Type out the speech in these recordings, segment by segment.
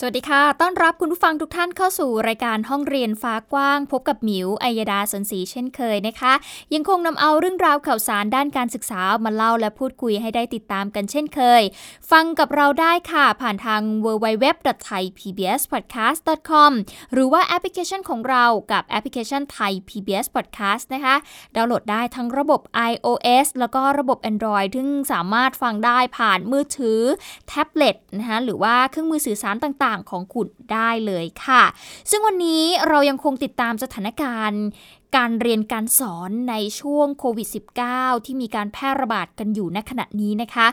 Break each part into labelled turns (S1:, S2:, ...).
S1: สวัสดีค่ะ ต้อนรับคุณผู้ฟังทุกท่านเข้าสู่รายการห้องเรียนฟ้ากว้าง พบกับหมิวอัยดาสนศรีเช่นเคยนะคะ ยังคงนำเอาเรื่องราวข่าวสารด้านการศึกษามาเล่าและพูดคุยให้ได้ติดตามกันเช่นเคย ฟังกับเราได้ค่ะผ่านทาง www.thaipbspodcast.com หรือว่าแอปพลิเคชันของเรากับแอปพลิเคชันไทย PBS Podcast นะคะ ดาวน์โหลดได้ทั้งระบบ iOS แล้วก็ระบบ Android ซึ่งสามารถฟังได้ผ่านมือถือ แท็บเล็ตนะคะหรือว่าเครื่องมือสื่อสารต่างๆของคุณได้เลยค่ะ ซึ่งวันนี้เรายังคงติดตามสถานการณ์การเรียนการสอนในช่วงโควิด -19 ที่มีการแพร่ระบาดกันอยู่ณขณะนี้นะคะ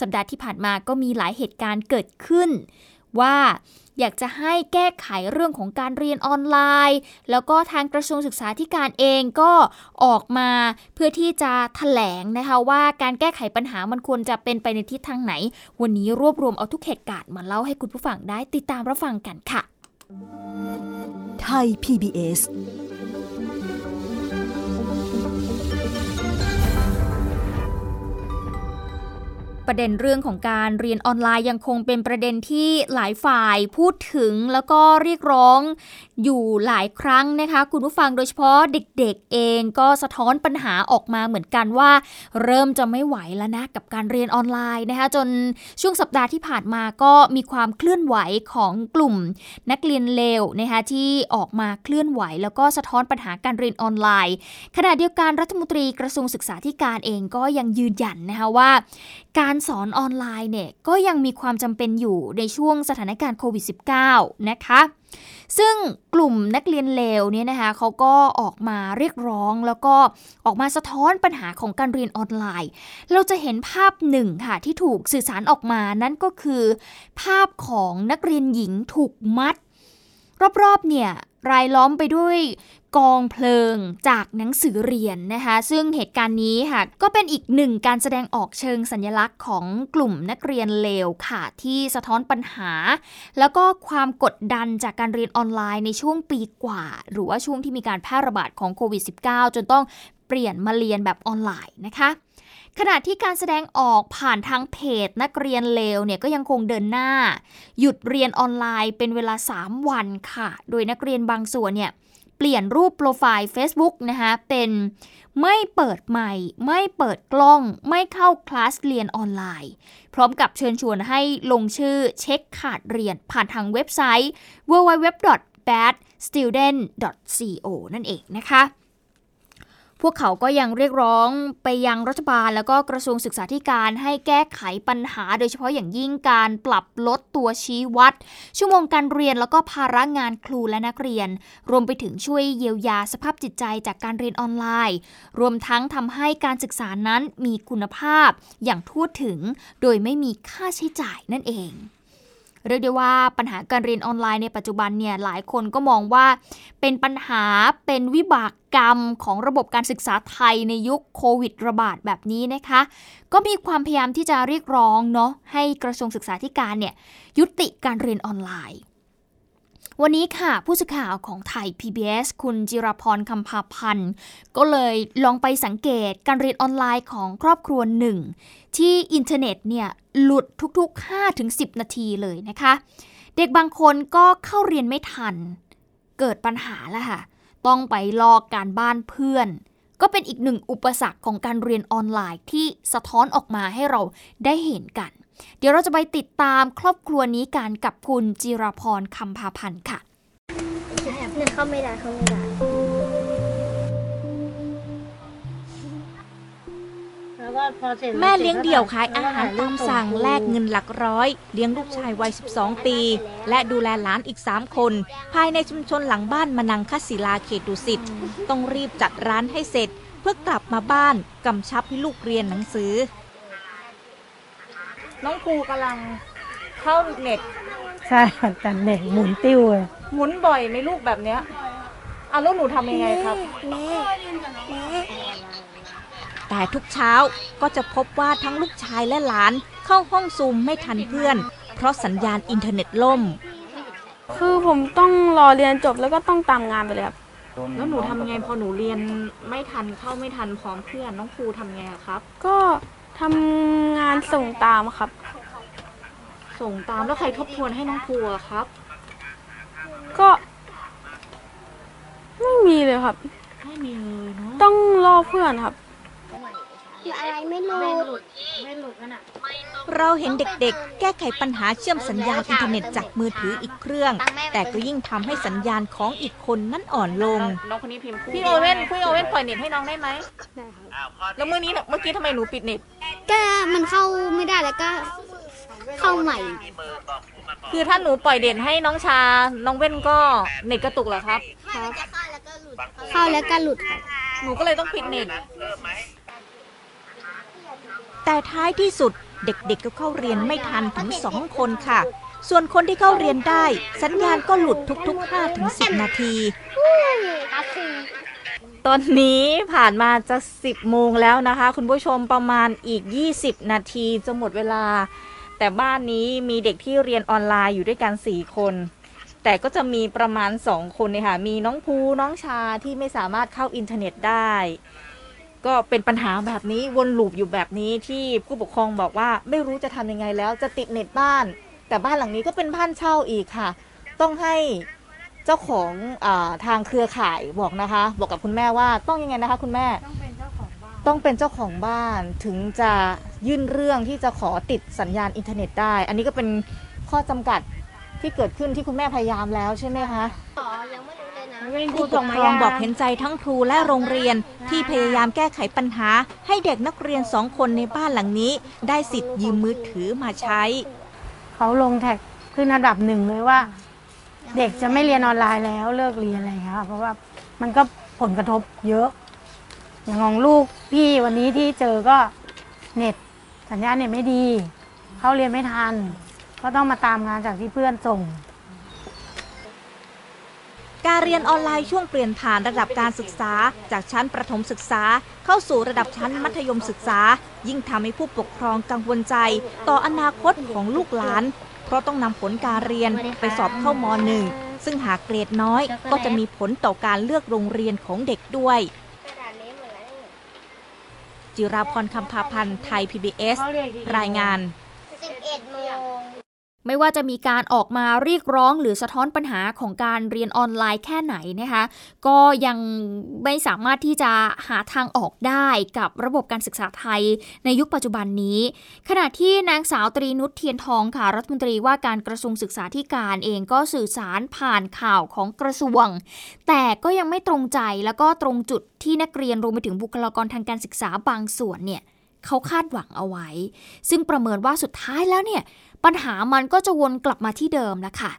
S1: สัปดาห์ที่ผ่านมาก็มีหลายเหตุการณ์เกิดขึ้นว่า อยากจะให้แก้ไขเรื่องของการเรียนออนไลน์ แล้วก็ทางกระทรวงศึกษาธิการเองก็ออกมาเพื่อที่จะถแถลงนะคะว่าการแก้ไขปัญหามันควรจะเป็นไปในทิศทางไหน วันนี้รวบรวมเอาทุกเหตุการณ์มาเล่าให้คุณผู้ฟังได้ติดตามรับฟังกันค่ะ
S2: ไทย PBS
S1: ประเด็นเรื่องของการเรียนออนไลน์ยังคงเป็นประเด็นที่หลายฝ่ายพูดถึงแล้วก็เรียกร้องอยู่หลายครั้งนะคะ คุณผู้ฟังโดยเฉพาะเด็กๆเองก็สะท้อนปัญหาออกมาเหมือนกันว่า เริ่มจะไม่ไหวแล้วนะกับการเรียนออนไลน์นะคะจนช่วงสัปดาห์ที่ผ่านมาก็มีความเคลื่อนไหวของกลุ่มนักเรียนเลวนะคะที่ออกมาเคลื่อนไหว แล้วก็สะท้อนปัญหาการเรียนออนไลน์ ขณะเดียวกันรัฐมนตรีกระทรวงศึกษาธิการเองก็ยังยืนยันนะคะว่า การสอนออนไลน์เนี่ยก็ยังมีความจำเป็นอยู่ในช่วงสถานการณ์โควิด -19 นะคะ ซึ่งกลุ่มนักเรียนเลวเนี่ยนะคะเขาก็ออกมาเรียกร้องแล้วก็ออกมาสะท้อนปัญหาของการเรียนออนไลน์ เราจะเห็นภาพหนึ่งค่ะที่ถูกสื่อสารออกมานั่นก็คือ ภาพของนักเรียนหญิงถูกมัด รอบๆเนี่ยรายล้อมไปด้วยกองเพลิงจากหนังสือเรียนนะคะ ซึ่งเหตุการณ์นี้ค่ะ ก็เป็นอีกหนึ่งการแสดงออกเชิงสัญลักษณ์ของกลุ่มนักเรียนเลวค่ะ ที่สะท้อนปัญหา แล้วก็ความกดดันจากการเรียนออนไลน์ในช่วงปีกว่า หรือว่าช่วงที่มีการแพร่ระบาดของโควิด -19 จนต้องเปลี่ยนมาเรียนแบบออนไลน์นะคะ ขณะที่การแสดงออกผ่านทางเพจนักเรียนเลวเนี่ยก็ยังคงเดินหน้า หยุดเรียนออนไลน์เป็นเวลา 3 วันค่ะ โดยนักเรียนบางส่วนเนี่ยเปลี่ยนรูปโปรไฟล์ Facebook นะคะเป็นไม่เปิดไมค์ไม่เปิดกล้อง ไม่เข้าคลาสเรียนออนไลน์ พร้อมกับเชิญชวนให้ลงชื่อเช็คขาดเรียนผ่านทางเว็บไซต์ www.badstudent.co นั่นเองนะคะ พวกเขาก็ยังเรียกร้องไปยังรัฐบาล แล้วก็กระทรวงศึกษาธิการให้แก้ไขปัญหา โดยเฉพาะอย่างยิ่งการปรับลดตัวชี้วัด ชั่วโมงการเรียนแล้วก็ภาระงานครูและนักเรียน รวมไปถึงช่วยเยียวยาสภาพจิตใจจากการเรียนออนไลน์ รวมทั้งทำให้การศึกษานั้นมีคุณภาพอย่างทั่วถึง โดยไม่มีค่าใช้จ่ายนั่นเอง เรียกได้ว่าปัญหาการเรียนออนไลน์ในปัจจุบันเนี่ยหลายคนก็มองว่า เป็นปัญหาเป็นวิบากกรรมของระบบการศึกษาไทยในยุคโควิดระบาดแบบนี้นะคะ ก็มีความพยายามที่จะเรียกร้องเนาะให้กระทรวงศึกษาธิการเนี่ยยุติการเรียนออนไลน์ วันนี้ค่ะ ผู้สื่อข่าวของไทย PBS คุณจิรพรคำพาพันธ์ ก็เลยลองไปสังเกตการเรียนออนไลน์ของครอบครัวหนึ่ง ที่อินเทอร์เน็ตเนี่ย หลุดทุกๆ 5-10 นาทีเลยนะคะ เด็กบางคนก็เข้าเรียนไม่ทัน เกิดปัญหาแล้วค่ะ ต้องไปลอกการบ้านเพื่อน ก็เป็นอีกหนึ่งอุปสรรคของการเรียนออนไลน์ที่สะท้อนออกมาให้เราได้เห็นกัน เดี๋ยวเราจะไปติดตามครอบครัวนี้กันกับคุณจิราพรคำพาพันธ์ค่ะ
S3: แอปเนี่ยเข้าไม่ได้เข้าไม่ได้
S4: แม่เลี้ยงเดี่ยวขายอาหารตามสั่งแลกเงินหลักร้อย เลี้ยงลูกชายวัย 12 ปี และดูแลหลานอีก 3 คน ภายในชุมชนหลังบ้านมนังคศิลาเขตดุสิตต้องรีบจัดร้านให้เสร็จ เพื่อกลับมาบ้านกำชับให้ลูกเรียนหนังสือ
S5: น้องครูกำลังเข้าเน็ต
S6: ใช่แต่เน็ตหมุนติ้วเลย
S5: หมุนบ่อยไหมลูกแบบเนี้ยอะลูกหนูทำยังไงครับ
S3: แม่แม่
S4: แต่ทุกเช้าก็จะพบว่าทั้งลูกชายและหลานเข้าห้องซูมไม่ทันเพื่อน เพราะสัญญาณอินเทอร์เน็ตล่ม
S7: คือผมต้องรอเรียนจบแล้วก็ต้องตามงานไปเลยครับ
S5: แล้วหนูทำไงพอหนูเรียนไม่ทันเข้าไม่ทันพร้อมเพื่อน น้องครูทำไงอะครับ
S7: ก็ ทำงานส่งตามครับ
S5: ส่งตามแล้วใครทบทวนให้น้องครูอะครับ
S7: ก็ ไม่มีเลยครับ
S5: ไม่มีเลยเนาะ
S7: ต้องรอเพื่อนครับ
S3: อะไรไม่รู้
S5: ไม่หลุดนั่นอะ
S4: เราเห็นเด็กๆ แก้ไขปัญหาเชื่อมสัญญาณอินเทอร์เน็ตจากมือถืออีกเครื่อง แต่ก็ยิ่งทำให้สัญญาณของอีกคนนั้นอ่อนลง
S5: น้องคนนี้พิมพ์พี่โอเว่นพี่โอเว่นปล่อยเน็ตให้น้องได้ไหมแล้วเมื่อนี้น่ะเมื่อกี้ทำไมหนูปิดเน็ต
S3: ก็มันเข้าไม่ได้แล้วก็ เข้าใหม่
S5: คือถ้าหนูปล่อยเน็ตให้น้องชา น้องเว่นก็เน็ตกระตุกเหรอครับ
S3: ครับ เข้าแล้วก็หลุดครับ
S5: หนูก็เลยต้องปิดเน็ต
S4: แต่ท้ายที่สุดเด็กๆก็เข้าเรียนไม่ทันถึงสองคนค่ะ ส่วนคนที่เข้าเรียนได้ สัญญาณก็หลุดทุกๆ5ถึง10 นาที
S5: ตอนนี้ผ่านมาจะ10โมงแล้วนะคะ คุณผู้ชมประมาณอีก 20 นาทีจะหมดเวลา แต่บ้านนี้มีเด็กที่เรียนออนไลน์อยู่ด้วยกัน 4 คน แต่ก็จะมีประมาณ 2 คนเนี่ยค่ะ มีน้องภูน้องชาที่ไม่สามารถเข้าอินเทอร์เน็ตได้ ก็เป็นปัญหาแบบนี้วนลูปอยู่แบบนี้ที่ผู้ปกครองบอกว่าไม่รู้จะทำยังไงแล้วจะติดเน็ตบ้าน แต่บ้านหลังนี้ก็เป็นบ้านเช่าอีกค่ะ ต้องให้ จ้าของอาทางเครือข่ายบอกนะคะ บอกกับคุณแม่ว่าต้องยังไงนะคะ คุณแม่ต้องเป็นเจ้าของบ้านถึงจะยื่นเรื่องที่จะขอติดสัญญาณอินเทอร์เน็ตได้ อันนี้ก็เป็นข้อจำกัดที่เกิดขึ้นที่คุณแม่พยายามแล้วใช่ไหมคะ
S3: อ๋อยังไม่รู้เลยนะ
S4: ผู้ปกครองบอกเห็นใจทั้งครูและโรงเรียนที่พยายามแก้ไขปัญหา ให้เด็กนักเรียนสองคนในบ้านหลังนี้ ได้สิทธิ์ยืมมือถือมาใช้
S6: เขาลงแท็กขึ้นอันดับหนึ่งเลยว่า เด็กจะไม่เรียนออนไลน์แล้วเลิกเรียนอะไรอย่างเงี้ยค่ะเพราะว่ามันก็ผลกระทบเยอะ อย่างของลูกพี่วันนี้ที่เจอก็เน็ตสัญญาณเน็ตไม่ดี เขาเรียนไม่ทัน ก็ต้องมาตามงานจากที่เพื่อนส่ง
S4: การเรียนออนไลน์ช่วงเปลี่ยนผ่านระดับการศึกษา จากชั้นประถมศึกษา เข้าสู่ระดับชั้นมัธยมศึกษา ยิ่งทำให้ผู้ปกครองกังวลใจ ต่ออนาคตของลูกหลาน เพราะต้องนำผลการเรียนไปสอบเข้ามหนึ่งซึ่งหากเกรดน้อยก็จะมีผลต่อการเลือกโรงเรียนของเด็กด้วย จิราพรคำพาพันธ์ไทย PBS รายงาน
S3: 11โมง
S1: ไม่ว่าจะมีการออกมาเรียกร้องหรือสะท้อนปัญหาของการเรียนออนไลน์แค่ไหนนะคะ ก็ยังไม่สามารถที่จะหาทางออกได้กับระบบการศึกษาไทยในยุคปัจจุบันนี้ ขณะที่นางสาวตรีนุชเทียนทองค่ะรัฐมนตรีว่าการกระทรวงศึกษาธิการเองก็สื่อสารผ่านข่าวของกระทรวง แต่ก็ยังไม่ตรงใจแล้วก็ตรงจุดที่นักเรียนรวมไปถึงบุคลากรทางการศึกษาบางส่วนเนี่ย เขาคาดหวังเอาไว้ ซึ่งประเมินว่าสุดท้ายแล้วเนี่ยปัญหามันก็จะวนกลับมาที่เดิมแล้วค่ะ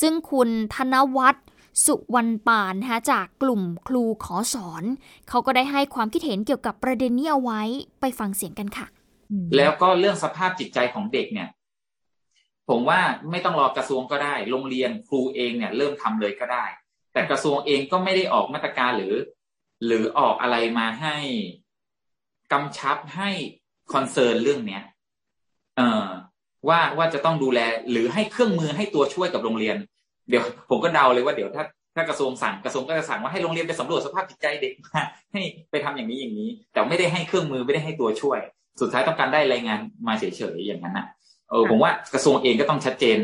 S1: ซึ่งคุณธนวัฒน์สุวรรณปานนะคะจากกลุ่มครูขอสอน เขาก็ได้ให้ความคิดเห็นเกี่ยวกับประเด็นนี้เอาไว้ไปฟังเสียงกันค่ะ
S8: แล้วก็เรื่องสภาพจิตใจของเด็กเนี่ย ผมว่าไม่ต้องรอกระทรวงก็ได้ โรงเรียนครูเองเนี่ย เริ่มทำเลยก็ได้ แต่กระทรวงเองก็ไม่ได้ออกมาตรการหรือ หรือออกอะไรมาให้ กำชับให้คอนเซิร์นเรื่องเนี้ยเอ่อว่าว่าจะต้องดูแลหรือให้เครื่องมือให้ตัวช่วยกับโรงเรียน เดี๋ยว ผมก็เดาเลยว่าเดี๋ยวถ้าถ้ากระทรวงสั่งกระทรวงก็จะสั่งว่าให้โรงเรียนไปสำรวจสภาพจิตใจเด็กมาให้ไปทำอย่างนี้อย่างนี้ แต่ไม่ได้ให้เครื่องมือไม่ได้ให้ตัวช่วย สุดท้ายต้องการได้รายงานมาเฉยๆอย่างนั้นนะเออผมว่ากระทรวงเองก็ต้องชัดเจน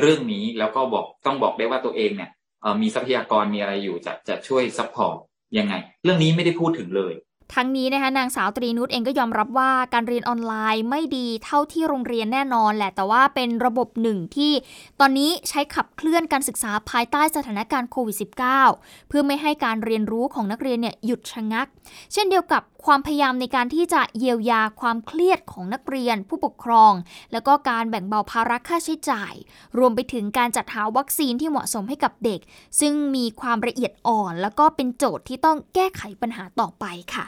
S8: เรื่องนี้แล้วก็บอกต้องบอกได้ว่าตัวเองเนี่ยเออมีทรัพยากรมีอะไรอยู่จะจะช่วย support ยังไง เรื่องนี้ไม่ได้พูดถึงเลย
S1: ทั้งนี้นะคะนางสาวตรีนุชเองก็ยอมรับว่าการเรียนออนไลน์ไม่ดีเท่าที่โรงเรียนแน่นอนแหละ แต่ว่าเป็นระบบหนึ่งที่ ตอนนี้ใช้ขับเคลื่อนการศึกษาภายใต้สถานการณ์โควิด -19 เพื่อไม่ให้การเรียนรู้ของนักเรียนเนี่ยหยุดชะงัก เช่นเดียวกับความพยายามในการที่จะเยียวยาความเครียดของนักเรียน ผู้ปกครอง แล้วก็การแบ่งเบาภาระค่าใช้จ่าย รวมไปถึงการจัดหาวัคซีนที่เหมาะสมให้กับเด็ก ซึ่งมีความละเอียดอ่อน แล้วก็เป็นโจทย์ที่ต้องแก้ไขปัญหาต่อไปค่ะ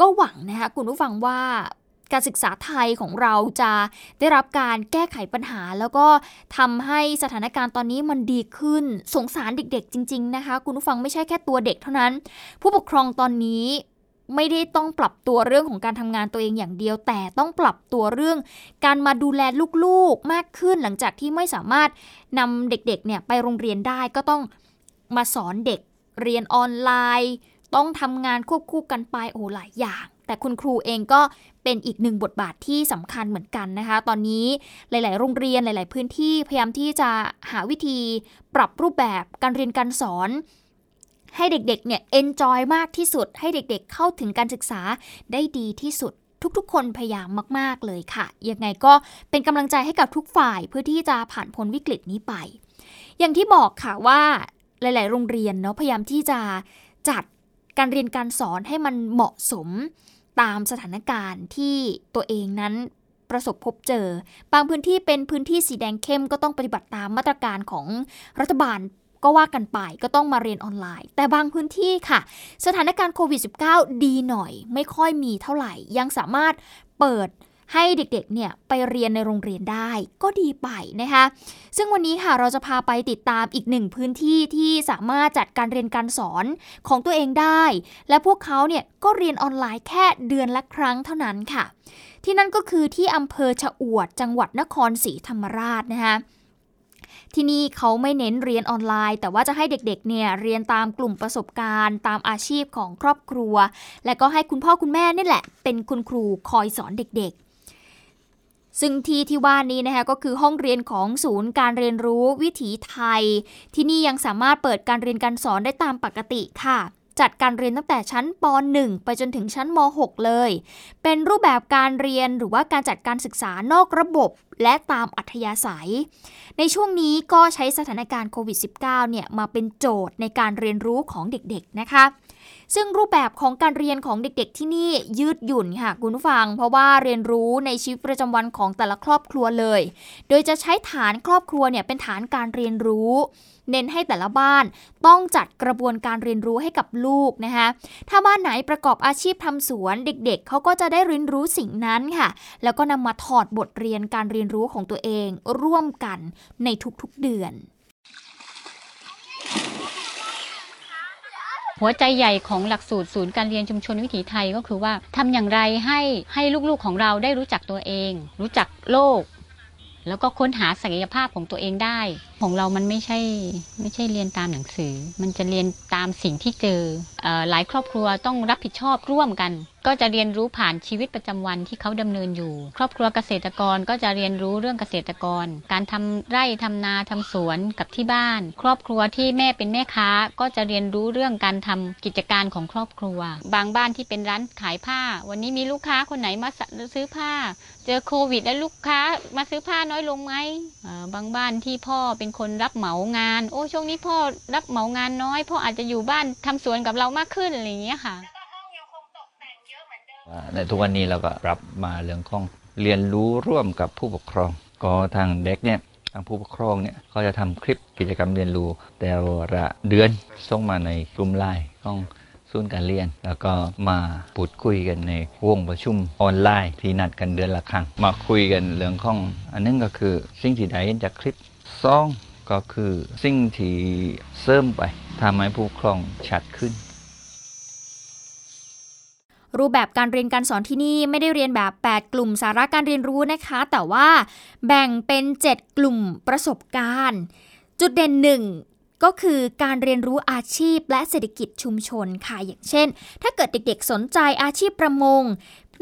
S1: ก็หวังนะคะคุณผู้ฟังว่าการศึกษาไทยของเราจะได้รับการแก้ไขปัญหา แล้วก็ทำให้สถานการณ์ตอนนี้มันดีขึ้น สงสารเด็กๆ จริง ๆ นะคะ คุณผู้ฟังไม่ใช่แค่ตัวเด็กเท่านั้น ผู้ปกครองตอนนี้ไม่ได้ต้องปรับตัวเรื่องของการทำงานตัวเองอย่างเดียว แต่ต้องปรับตัวเรื่อง การมาดูแลลูกๆมากขึ้นหลังจากที่ไม่สามารถนำเด็กๆเนี่ยไปโรงเรียนได้ก็ต้องมาสอนเด็กเรียนออนไลน์ ต้องทำงานควบคู่กันไปโอ้หลายอย่าง แต่คุณครูเองก็เป็นอีกหนึ่งบทบาทที่สำคัญเหมือนกันนะคะ ตอนนี้หลาย ๆ โรงเรียนหลาย ๆ พื้นที่พยายามที่จะหาวิธีปรับรูปแบบการเรียนการสอนให้เด็ก ๆ เนี่ยเอนจอยมากที่สุด ให้เด็ก ๆ เข้าถึงการศึกษาได้ดีที่สุด ทุก ๆ คนพยายามมาก ๆ เลยค่ะ ยังไงก็เป็นกำลังใจให้กับทุกฝ่ายเพื่อที่จะผ่านพ้นวิกฤตนี้ไป อย่างที่บอกค่ะว่าหลาย ๆ โรงเรียนเนาะพยายามที่จะจัด การเรียนการสอนให้มันเหมาะสมตามสถานการณ์ที่ตัวเองนั้นประสบพบเจอ บางพื้นที่เป็นพื้นที่สีแดงเข้มก็ต้องปฏิบัติตามมาตรการของรัฐบาลก็ว่ากันไปก็ต้องมาเรียนออนไลน์ แต่บางพื้นที่ค่ะ สถานการณ์โควิด -19 ดีหน่อย ไม่ค่อยมีเท่าไหร่ ยังสามารถเปิด ให้เด็กๆเนี่ยไปเรียนในโรงเรียนได้ก็ดีไปนะคะ ซึ่งวันนี้ค่ะเราจะพาไปติดตามอีกหนึ่งพื้นที่ที่สามารถจัดการเรียนการสอนของตัวเองได้ และพวกเขาเนี่ยก็เรียนออนไลน์แค่เดือนละครั้งเท่านั้นค่ะ ที่นั่นก็คือที่อำเภอชะอวด จังหวัดนครศรีธรรมราชนะคะที่นี่เขาไม่เน้นเรียนออนไลน์ แต่ว่าจะให้เด็กๆ เนี่ยเรียนตามกลุ่มประสบการณ์ ตามอาชีพของครอบครัว และก็ให้คุณพ่อคุณแม่นี่แหละ เป็นคุณครูคอยสอนเด็กๆ ซึ่งที่ที่ว่านี้นะคะก็คือห้องเรียนของศูนย์การเรียนรู้วิถีไทย ที่นี่ยังสามารถเปิดการเรียนการสอนได้ตามปกติค่ะ จัดการเรียนตั้งแต่ชั้นป .1 ไปจนถึงชั้นม .6 เลย เป็นรูปแบบการเรียนหรือว่าการจัดการศึกษานอกระบบและตามอัธยาศัย ในช่วงนี้ก็ใช้สถานการณ์โควิด -19 เนี่ยมาเป็นโจทย์ในการเรียนรู้ของเด็กๆนะคะ ซึ่งรูปแบบของการเรียนของเด็กๆที่นี่ยืดหยุ่นค่ะคุณผู้ฟัง เพราะว่าเรียนรู้ในชีวิตประจำวันของแต่ละครอบครัวเลย โดยจะใช้ฐานครอบครัวเนี่ยเป็นฐานการเรียนรู้ เน้นให้แต่ละบ้านต้องจัดกระบวนการเรียนรู้ให้กับลูกนะคะถ้าบ้านไหนประกอบอาชีพทำสวนเด็กๆเขาก็จะได้เรียนรู้สิ่งนั้นค่ะ แล้วก็นำมาถอดบทเรียนการเรียนรู้ของตัวเองร่วมกันในทุกๆเดือน
S9: หัวใจใหญ่ของหลักสูตรศูนย์การเรียนชุมชนวิถีไทยก็คือว่าทำอย่างไรให้ให้ลูกๆของเราได้รู้จักตัวเอง รู้จักโลก แล้วก็ค้นหาศักยภาพของตัวเองได้ ของเรามันไม่ใช่ไม่ใช่เรียนตามหนังสือ มันจะเรียนตามสิ่งที่เจออหลายครอบครัวต้องรับผิดชอบร่วมกัน ก็จะเรียนรู้ผ่านชีวิตประจำวันที่เขาดำเนินอยู่ ครอบครัวเกษตรกรก็จะเรียนรู้เรื่องเกษตรกร การทำไร่ทำนาทำสวนกับที่บ้าน ครอบครัวที่แม่เป็นแม่ค้าก็จะเรียนรู้เรื่องการทำกิจการของครอบครัว บางบ้านที่เป็นร้านขายผ้า วันนี้มีลูกค้าคนไหนมาซื้อผ้า เจอโควิด แล้วลูกค้ามาซื้อผ้าน้อยลงไหมบางบ้านที่พ่อเป็นคนรับเหมางาน โอ้ช่วงนี้พ่อรับเหมางานน้อยพ่ออาจจะอยู่บ้านทำสวนกับเรามากขึ้นอะไรอย่างเงี้ยค่ะ
S10: ในทุกวันนี้เราก็รับมาเรื่องของเรียนรู้ร่วมกับผู้ปกครอง ก็ทางเด็กเนี่ยทางผู้ปกครองเนี่ยเขาจะทำคลิปกิจกรรมเรียนรู้ แต่ละเดือนส่งมาในกลุ่มไลน์ของศูนย์การเรียน แล้วก็มาพูดคุยกันในวงประชุมออนไลน์ที่นัดกันเดือนละครั้ง มาคุยกันเรื่องของอันนึงก็คือสิ่งที่ได้จากคลิป สองก็คือสิ่งที่เสริมไปทำให้ผู้ครองชัดขึ้น
S1: รูปแบบการเรียนการสอนที่นี่ไม่ได้เรียนแบบ 8 กลุ่มสาระการเรียนรู้นะคะ แต่ว่าแบ่งเป็น 7 กลุ่มประสบการณ์ จุดเด่นหนึ่งก็คือการเรียนรู้อาชีพและเศรษฐกิจชุมชนค่ะอย่างเช่น ถ้าเกิดเด็กๆสนใจอาชีพประมง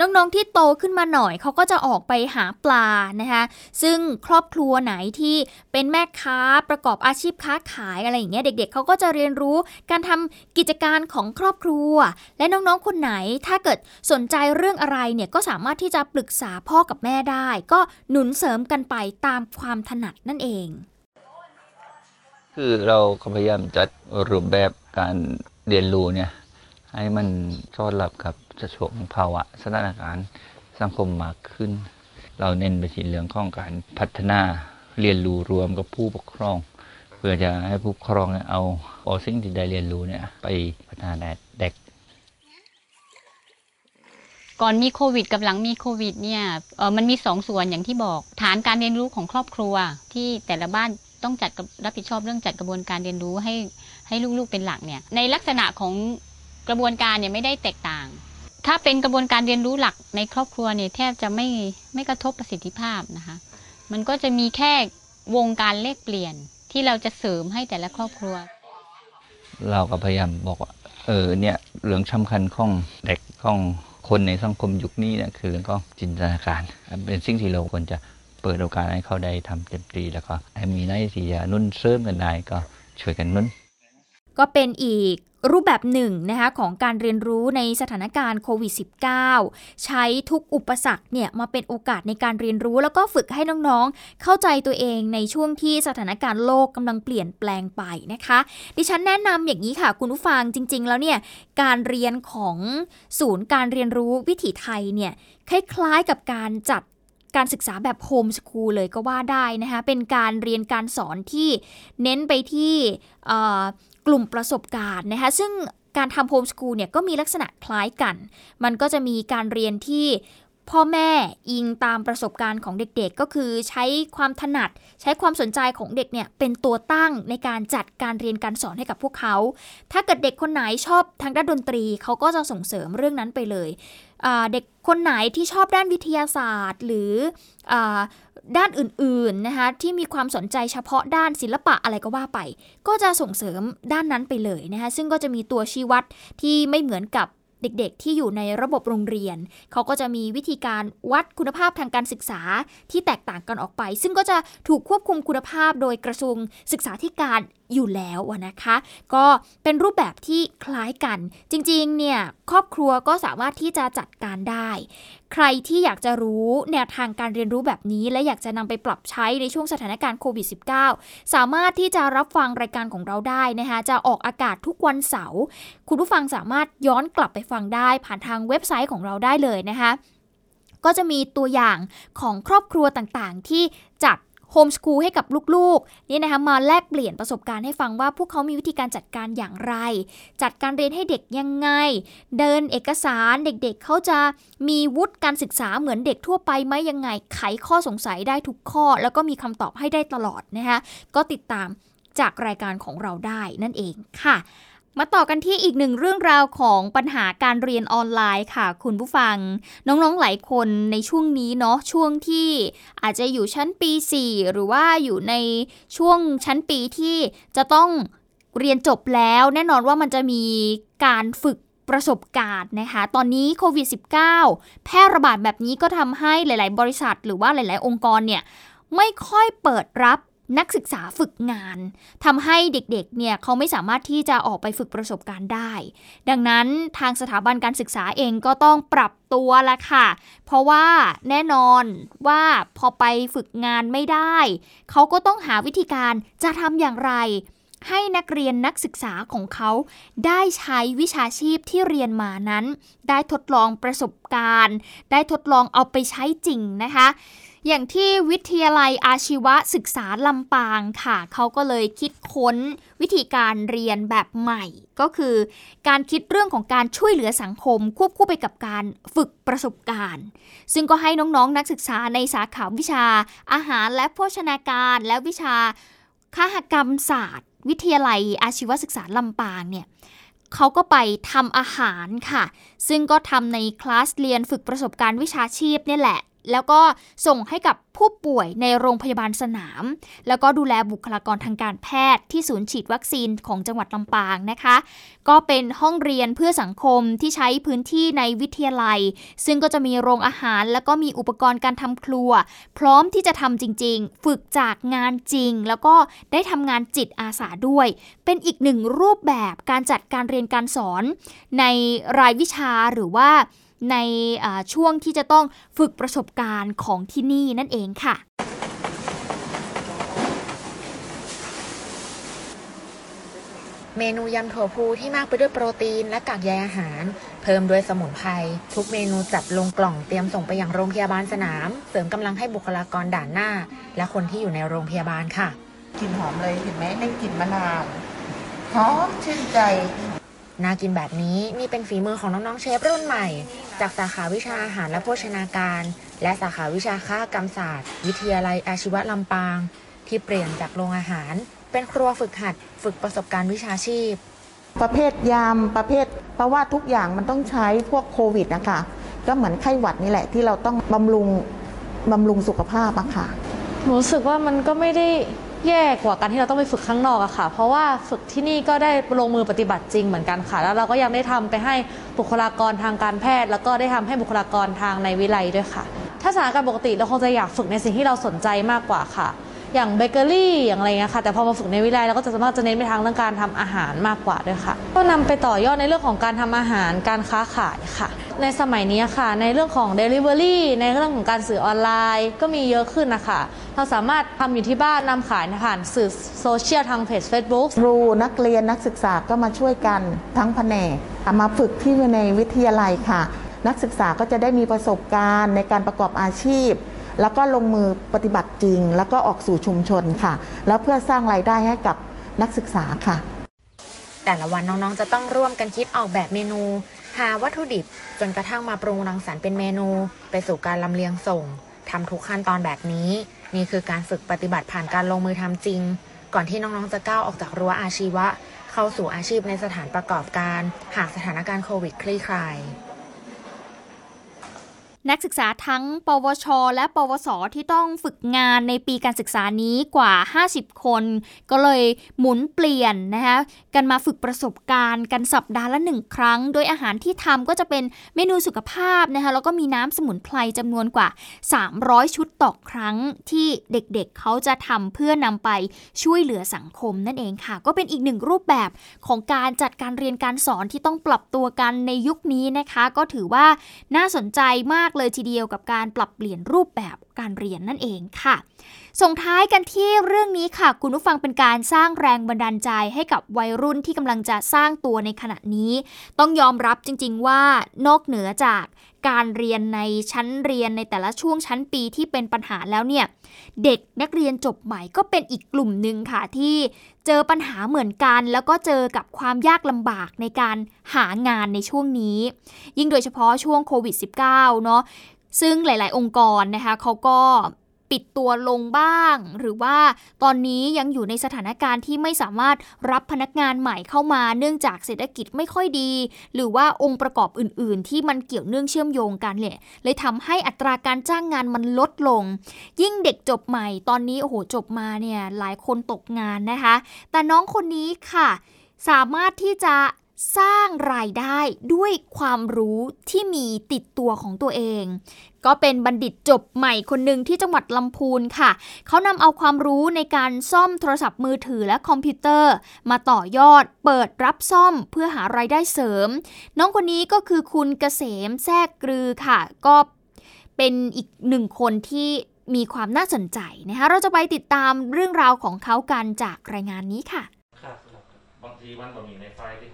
S1: น้องๆที่โตขึ้นมาหน่อยเขาก็จะออกไปหาปลานะคะซึ่งครอบครัวไหนที่เป็นแม่ค้าประกอบอาชีพค้าขายอะไรอย่างเงี้ยเด็ก ๆเขาก็จะเรียนรู้การทำกิจการของครอบครัว และน้องๆคนไหนถ้าเกิดสนใจเรื่องอะไรเนี่ยก็สามารถที่จะปรึกษาพ่อกับแม่ได้ ก็หนุนเสริมกันไปตามความถนัดนั่นเอง
S10: คือเราพยายามจัดรูปแบบการเรียนรู้เนี่ยให้มันสอดรับกับ สถานภาวะสถานการณ์สังคมมากขึ้น เราเน้นไปที่เรื่องของการพัฒนาเรียนรู้รวมกับผู้ปกครอง เพื่อจะให้ผู้ปกครองเอาเอาสิ่งที่ได้เรียนรู้เนี่ยไปพัฒนาเด็ก
S9: ก่อนมีโควิดกับหลังมีโควิดเนี่ยเออมันมีสองส่วนอย่างที่บอก ฐานการเรียนรู้ของครอบครัว ที่แต่ละบ้านต้องจัดรับผิดชอบเรื่องจัดกระบวนการเรียนรู้ให้ให้ลูกๆเป็นหลักเนี่ยในลักษณะของกระบวนการเนี่ยไม่ได้แตกต่าง ถ้าเป็นกระบวนการเรียนรู้หลักในครอบครัวเนี่ยแทบจะไม่ไม่กระทบประสิทธิภาพนะคะ มันก็จะมีแค่วงการเลขเปลี่ยนที่เราจะเสริมให้แต่ละครอบครัว
S10: เราก็พยายามบอกว่า เออเนี่ยเรื่องสำคัญของเด็กของคนในสังคมยุคนี้เนี่ยคือเรื่องของจินตนาการ เป็นสิ่งที่เราควรจะเปิดโอกาสให้เขาได้ทำเต็มที่แล้วก็ให้มีหน้าที่จะนุ่นเสริมกันได้ก็ช่วยกันนุ่น
S1: ก็เป็นอีก รูปแบบหนึ่งนะคะของการเรียนรู้ในสถานการณ์โควิด -19 ใช้ทุกอุปสรรคเนี่ยมาเป็นโอกาสในการเรียนรู้ แล้วก็ฝึกให้น้องๆ เข้าใจตัวเองในช่วงที่สถานการณ์โลกกำลังเปลี่ยนแปลงไปนะคะ ดิฉันแนะนำอย่างนี้ค่ะคุณผู้ฟังจริง ๆ แล้วเนี่ยการเรียนของศูนย์การเรียนรู้วิถีไทยเนี่ยคล้ายๆกับการจัด การศึกษาแบบโฮมสคูลเลยก็ว่าได้นะคะ เป็นการเรียนการสอนที่เน้นไปที่กลุ่มประสบการณ์นะคะ ซึ่งการทำโฮมสคูลเนี่ยก็มีลักษณะคล้ายกัน มันก็จะมีการเรียนที่ พ่อแม่อิงตามประสบการณ์ของเด็กๆ ก็คือใช้ความถนัด ใช้ความสนใจของเด็กเนี่ยเป็นตัวตั้งในการจัดการเรียนการสอนให้กับพวกเขา ถ้าเกิดเด็กคนไหนชอบทางด้านดนตรี เขาก็จะส่งเสริมเรื่องนั้นไปเลย เด็กคนไหนที่ชอบด้านวิทยาศาสตร์ หรืออด้านอื่นๆนะคะที่มีความสนใจเฉพาะด้านศิลปะอะไรก็ว่าไป ก็จะส่งเสริมด้านนั้นไปเลยนะคะซึ่งก็จะมีตัวชี้วัดที่ไม่เหมือนกับ เด็กๆ ที่อยู่ในระบบโรงเรียน เขาก็จะมีวิธีการวัดคุณภาพทางการศึกษาที่แตกต่างกันออกไป ซึ่งก็จะถูกควบคุมคุณภาพโดยกระทรวงศึกษาธิการอยู่แล้วนะคะ ก็เป็นรูปแบบที่คล้ายกัน จริงๆ เนี่ยครอบครัวก็สามารถที่จะจัดการได้ ใครที่อยากจะรู้แนวทางการเรียนรู้แบบนี้ และอยากจะนำไปปรับใช้ในช่วงสถานการณ์โควิด -19 สามารถที่จะรับฟังรายการของเราได้นะคะ จะออกอากาศทุกวันเสาร์ คุณผู้ฟังสามารถย้อนกลับไปฟังได้ผ่านทางเว็บไซต์ของเราได้เลยนะคะ ก็จะมีตัวอย่างของครอบครัวต่างๆ ที่จัดโฮมสคูลให้กับลูกๆนี่นะคะมาแลกเปลี่ยนประสบการณ์ให้ฟังว่าพวกเขามีวิธีการจัดการอย่างไร จัดการเรียนให้เด็กยังไง เดินเอกสารเด็กๆเเขาจะมีวุฒิการศึกษาเหมือนเด็กทั่วไปไหมยังไง ไขข้อสงสัยได้ทุกข้อ แล้วก็มีคำตอบให้ได้ตลอดนะคะก็ติดตามจากรายการของเราได้นั่นเองค่ะ มาต่อกันที่อีกหนึ่งเรื่องราวของปัญหาการเรียนออนไลน์ค่ะ คุณผู้ฟัง น้องๆหลายคนในช่วงนี้เนาะช่วงที่อาจจะอยู่ชั้นปี 4 หรือว่าอยู่ในช่วงชั้นปีที่จะต้องเรียนจบแล้ว แน่นอนว่ามันจะมีการฝึกประสบการณ์นะคะ ตอนนี้โควิด -19 แพร่ระบาดแบบนี้ก็ทำให้หลาย ๆ บริษัท หรือว่าหลาย ๆ องค์กรเนี่ยไม่ค่อยเปิดรับ นักศึกษาฝึกงานทำให้เด็กๆ เนี่ยเขาไม่สามารถที่จะออกไปฝึกประสบการณ์ได้ ดังนั้นทางสถาบันการศึกษาเองก็ต้องปรับตัวละค่ะ เพราะว่าแน่นอนว่าพอไปฝึกงานไม่ได้ เขาก็ต้องหาวิธีการจะทำอย่างไร ให้นักเรียนนักศึกษาของเขา ได้ใช้วิชาชีพที่เรียนมานั้น ได้ทดลองประสบการณ์ ได้ทดลองเอาไปใช้จริงนะคะ อย่างที่วิทยาลัยอาชีวศึกษาลำปางค่ะ เขาก็เลยคิดค้นวิธีการเรียนแบบใหม่ ก็คือการคิดเรื่องของการช่วยเหลือสังคม ควบคู่ไปกับการฝึกประสบการณ์ ซึ่งก็ให้น้องๆนนักศึกษาในสาขาวิชา อาหารและโภชนาการและวิชาคหกรรมศาสตร์ วิทยาลัยอาชีวศึกษาลำปางเนี่ยเขาก็ไปทำอาหารค่ะ ซึ่งก็ทำในคลาสเรียนฝึกประสบการณ์วิชาชีพนี่แหละ แล้วก็ส่งให้กับผู้ป่วยในโรงพยาบาลสนาม แล้วก็ดูแลบุคลากรทางการแพทย์ที่ศูนย์ฉีดวัคซีนของจังหวัดลำปางนะคะ ก็เป็นห้องเรียนเพื่อสังคมที่ใช้พื้นที่ในวิทยาลัย ซึ่งก็จะมีโรงอาหาร แล้วก็มีอุปกรณ์การทำครัว พร้อมที่จะทำจริง ๆ ฝึกจากงานจริง แล้วก็ได้ทำงานจิตอาสาด้วย เป็นอีกหนึ่งรูปแบบการจัดการเรียนการสอน ในรายวิชาหรือว่า ในช่วงที่จะต้องฝึกประสบการณ์ของที่นี่นั่นเองค่ะ
S11: เมนูยำถั่วพูที่มากไปด้วยโปรตีนและกากใยอาหาร เพิ่มด้วยสมุนไพรทุกเมนูจัดลงกล่องเตรียมส่งไปยังโรงพยาบาลสนาม เสริมกำลังให้บุคลากรด่านหน้า และคนที่อยู่ในโรงพยาบาลค่ะ
S12: กลิ่นหอมเลยเห็นไหมได้กลิ่นมะนาวหอมชื่นใจ
S11: น่ากินแบบนี้นี่เป็นฝีมือของน้องๆเชฟรุ่นใหม่ จากสาขาวิชาอาหารและโภชนาการ และสาขาวิชาค้ากรรมศาสตร์ วิทยาลัยอาชีวะลำปาง ที่เปลี่ยนจากโรงอาหาร เป็นครัวฝึกหัด ฝึกประสบการณ์วิชาชีพ
S12: ประเภทยามประเภท เพราะว่าทุกอย่างมันต้องใช้พวกโควิดนะคะก็เหมือนไข้หวัดนี่แหละที่เราต้องบำรุงบำรุงสุขภาพอะค่ะ
S13: รู้สึกว่ามันก็ไม่ได้ แย่กว่าการที่เราต้องไปฝึกข้างนอกอะค่ะ เพราะว่าฝึกที่นี่ก็ได้ลงมือปฏิบัติจริงเหมือนกันค่ะ แล้วเราก็ยังได้ทำไปให้บุคลากรทางการแพทย์ แล้วก็ได้ทำให้บุคลากรทางในวิไลด้วยค่ะ ถ้าสถานการณ์ปกติเราคงจะอยากฝึกในสิ่งที่เราสนใจมากกว่าค่ะ อย่างเบเกอรี่อย่างอะไรเงี้ยค่ะ แต่พอมาฝึกในวิไลเราก็จะสามารถจะเน้นไปทางเรื่องการทำอาหารมากกว่าด้วยค่ะ ก็นำไปต่อยอดในเรื่องของการทำอาหารการค้าขายค่ะ ในสมัยนี้ค่ะ ในเรื่องของ Delivery ในเรื่องของการสื่อออนไลน์ก็มีเยอะขึ้นนะคะเราสามารถทำอยู่ที่บ้านนำขายผ่านสื่อโซเชียลทางเพจ Facebook
S12: ครูนักเรียนนักศึกษาก็มาช่วยกันทั้งแผนกเอามาฝึกที่ในวิทยาลัยค่ะ นักศึกษาก็จะได้มีประสบการณ์ในการประกอบอาชีพ แล้วก็ลงมือปฏิบัติจริง แล้วก็ออกสู่ชุมชนค่ะ แล้วเพื่อสร้างรายได้ให้กับนักศึกษาค่ะ
S11: แต่ละวันน้องๆ จะต้องร่วมกันคิดออกแบบเมนู หาวัตถุดิบจนกระทั่งมาปรุงรังสรรค์เป็นเมนู ไปสู่การลำเลียงส่งทำทุกขั้นตอนแบบนี้ นี่คือการฝึกปฏิบัติผ่านการลงมือทำจริง ก่อนที่น้องๆจะก้าวออกจากรั้วอาชีวะ เข้าสู่อาชีพในสถานประกอบการ หากสถานการณ์โควิดคลี่คลาย
S1: นักศึกษาทั้ง ปวช และปวส ที่ต้องฝึกงานในปีการศึกษานี้กว่า 50 คน ก็เลยหมุนเปลี่ยนนะคะกันมาฝึกประสบการณ์กันสัปดาห์ละหนึ่งครั้ง โดยอาหารที่ทำก็จะเป็นเมนูสุขภาพนะคะแล้วก็มีน้ำสมุนไพรจำนวนกว่า 300 ชุดต่อครั้งที่เด็กๆเเขาจะทำเพื่อนำไปช่วยเหลือสังคมนั่นเองค่ะ ก็เป็นอีกหนึ่งรูปแบบของการจัดการเรียนการสอนที่ต้องปรับตัวกันในยุคนี้นะคะ ก็ถือว่าน่าสนใจมากเลยทีเดียวกับการปรับเปลี่ยนรูปแบบการเรียนนั่นเองค่ะ ส่งท้ายกันที่เรื่องนี้ค่ะ คุณผู้ฟังเป็นการสร้างแรงบันดาลใจให้กับวัยรุ่นที่กำลังจะสร้างตัวในขณะนี้ ต้องยอมรับจริง ๆ ว่านอกเหนือจาก การเรียนในชั้นเรียนในแต่ละช่วงชั้นปีที่เป็นปัญหาแล้วเนี่ยเด็กนักเรียนจบใหม่ก็เป็นอีกกลุ่มหนึ่งค่ะที่เจอปัญหาเหมือนกัน แล้วก็เจอกับความยากลำบากในการหางานในช่วงนี้ ยิ่งโดยเฉพาะช่วงโควิด -19 เนาะซึ่งหลาย ๆ องค์กรนะคะเขาก็ ปิดตัวลงบ้าง หรือว่าตอนนี้ยังอยู่ในสถานการณ์ที่ไม่สามารถรับพนักงานใหม่เข้ามา เนื่องจากเศรษฐกิจไม่ค่อยดี หรือว่าองค์ประกอบอื่น ๆ ที่มันเกี่ยวเนื่องเชื่อมโยงกันเนี่ยเลยทำให้อัตราการจ้างงานมันลดลง ยิ่งเด็กจบใหม่ตอนนี้โอ้โหจบมาเนี่ยหลายคนตกงานนะคะ แต่น้องคนนี้ค่ะสามารถที่จะ สร้างรายได้ด้วยความรู้ที่มีติดตัวของตัวเอง ก็เป็นบัณฑิตจบใหม่คนหนึ่งที่จังหวัดลำพูนค่ะ เขานำเอาความรู้ในการซ่อมโทรศัพท์มือถือและคอมพิวเตอร์ มาต่อยอดเปิดรับซ่อมเพื่อหารายได้เสริม น้องคนนี้ก็คือคุณเกษมแทรกกรือค่ะ ก็เป็นอีกหนึ่งคนที่มีความน่าสนใจนะคะเราจะไปติดตามเรื่องราวของเขากันจากรายงานนี้ค่ะ
S14: บางทีมันบ่มีในไฟล์ที่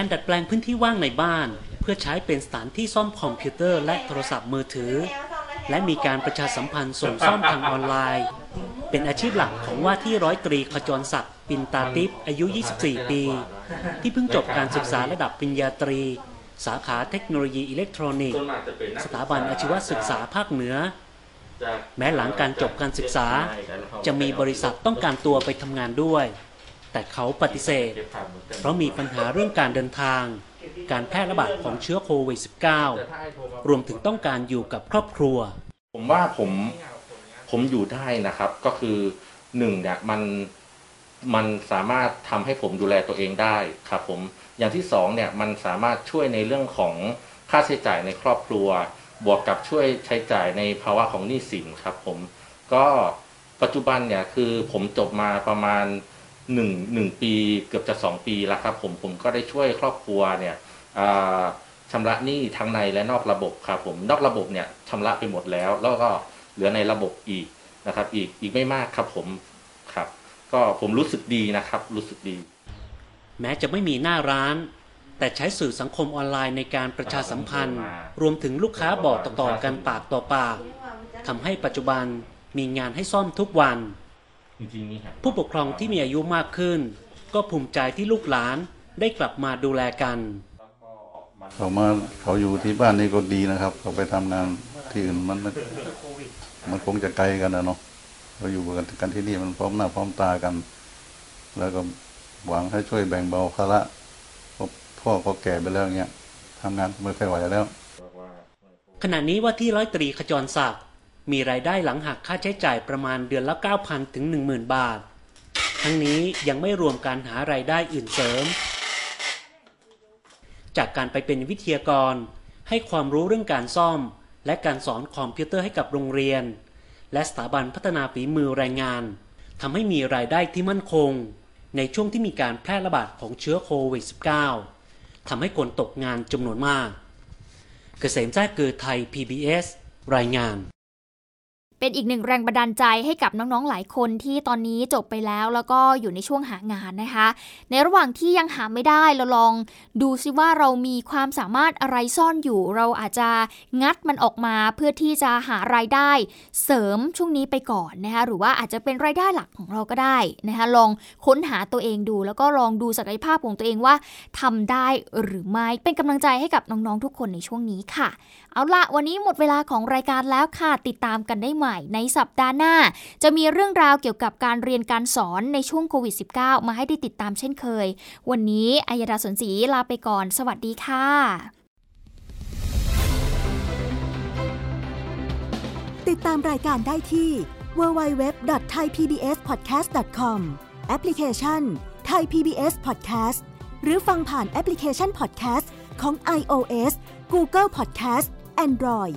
S15: การดัดแปลงพื้นที่ว่างในบ้าน เพื่อใช้เป็นสถานที่ซ่อมคอมพิวเตอร์และโทรศัพท์มือถือ และมีการประชาสัมพันธ์ส่งซ่อมทางออนไลน์ เป็นอาชีพหลักของว่าที่ร้อยตรีขจรศักดิ์ปินตาติปอายุ 24 ปี ที่เพิ่งจบการศึกษาระดับปริญญาตรี สาขาเทคโนโลยีอิเล็กทรอนิกส์สถาบันอาชีวศึกษาภาคเหนือแม้หลังการจบการศึกษา จะมีบริษัทต้องการตัวไปทำงานด้วย แต่เขาปฏิเสธ เพราะมีปัญหาเรื่องการเดินทาง การแพร่ระบาดของเชื้อโควิด -19 รวมถึงต้องการอยู่กับครอบครัว
S14: ผมว่าผมผมอยู่ได้นะครับ ก็คือหนึ่งเนี่ยมันมันสามารถทำให้ผมดูแลตัวเองได้ครับผมอย่างที่สองเนี่ยมันสามารถช่วยในเรื่องของค่าใช้จ่ายในครอบครัว บวกกับช่วยใช้จ่ายในภาวะของหนี้สินครับผมก็ปัจจุบันเนี่ยคือผมจบมาประมาณ หนึ่งหนึ่งปีเกือบจะสองปีแล้วครับผมผมก็ได้ช่วยครอบครัวเนี่ยอ่าชำระหนี้ทั้งในและนอกระบบครับผมนอกระบบเนี่ยชำระไปหมดแล้ว แล้วก็เหลือในระบบอีกนะครับ อีกอีกไม่มากครับผมครับ ก็ผมรู้สึกดีนะครับ รู้สึกดี
S15: แม้จะไม่มีหน้าร้าน แต่ใช้สื่อสังคมออนไลน์ในการประชาสัมพันธ์ รวมถึงลูกค้าบอกต่อๆกันปากต่อปากทำให้ปัจจุบันมีงานให้ซ่อมทุกวัน ผู้ปกครองที่มีอายุมากขึ้น ก็ภูมิใจที่ลูกหลานได้กลับมาดูแลกัน
S16: เขามาเขาอยู่ที่บ้านนี่ก็ดีนะครับ เขาไปทำงานที่อื่นมันมันมันคงจะไกลกันนะเนาะเราอยู่กันกันที่นี่มันพร้อมหน้าพร้อมตากัน แล้วก็หวังให้ช่วยแบ่งเบาภาระพ่อเขาแก่ไปแล้วเงี้ยทำงานไม่ค่อยไหวแล้ว
S15: ขณะนี้ว่าที่ร้อยตรีขจรศักดิ์ มีรายได้หลังหักค่าใช้จ่ายประมาณเดือนละ 9,000 ถึง 10,000 บาท ทั้งนี้ยังไม่รวมการหารายได้อื่นเสริม จากการไปเป็นวิทยากร ให้ความรู้เรื่องการซ่อม และการสอนคอมพิวเตอร์ให้กับโรงเรียน และสถาบันพัฒนาฝีมือแรงงานทำให้มีรายได้ที่มั่นคง ในช่วงที่มีการแพร่ระบาดของเชื้อโควิด -19 ทำให้คนตกงานจำนวนมาก เกษมแจ้เกิดไทย PBS รายงาน
S1: เป็นอีกหนึ่งแรงบันดาลใจให้กับน้องๆหลายคนที่ตอนนี้จบไปแล้วแล้วก็อยู่ในช่วงหางานนะคะ ในระหว่างที่ยังหาไม่ได้เราลองดูซิว่าเรามีความสามารถอะไรซ่อนอยู่ เราอาจจะงัดมันออกมาเพื่อที่จะหารายได้เสริมช่วงนี้ไปก่อนนะคะหรือว่าอาจจะเป็นรายได้หลักของเราก็ได้นะคะลองค้นหาตัวเองดู แล้วก็ลองดูศักยภาพของตัวเองว่าทำได้หรือไม่เป็นกำลังใจให้กับน้องๆทุกคนในช่วงนี้ค่ะ เอาละวันนี้หมดเวลาของรายการแล้วค่ะติดตามกันได้ใหม่ในสัปดาห์หน้า จะมีเรื่องราวเกี่ยวกับการเรียนการสอนในช่วงโควิด -19 มาให้ได้ติดตามเช่นเคย วันนี้อัยดาสนศรีลาไปก่อน สวัสดีค่ะ
S2: ติดตามรายการได้ที่ www.thaipbspodcast.com แอปพลิเคชัน Thai PBS Podcast หรือฟังผ่านแอปพลิเคชัน Podcast ของ iOS Google Podcast Android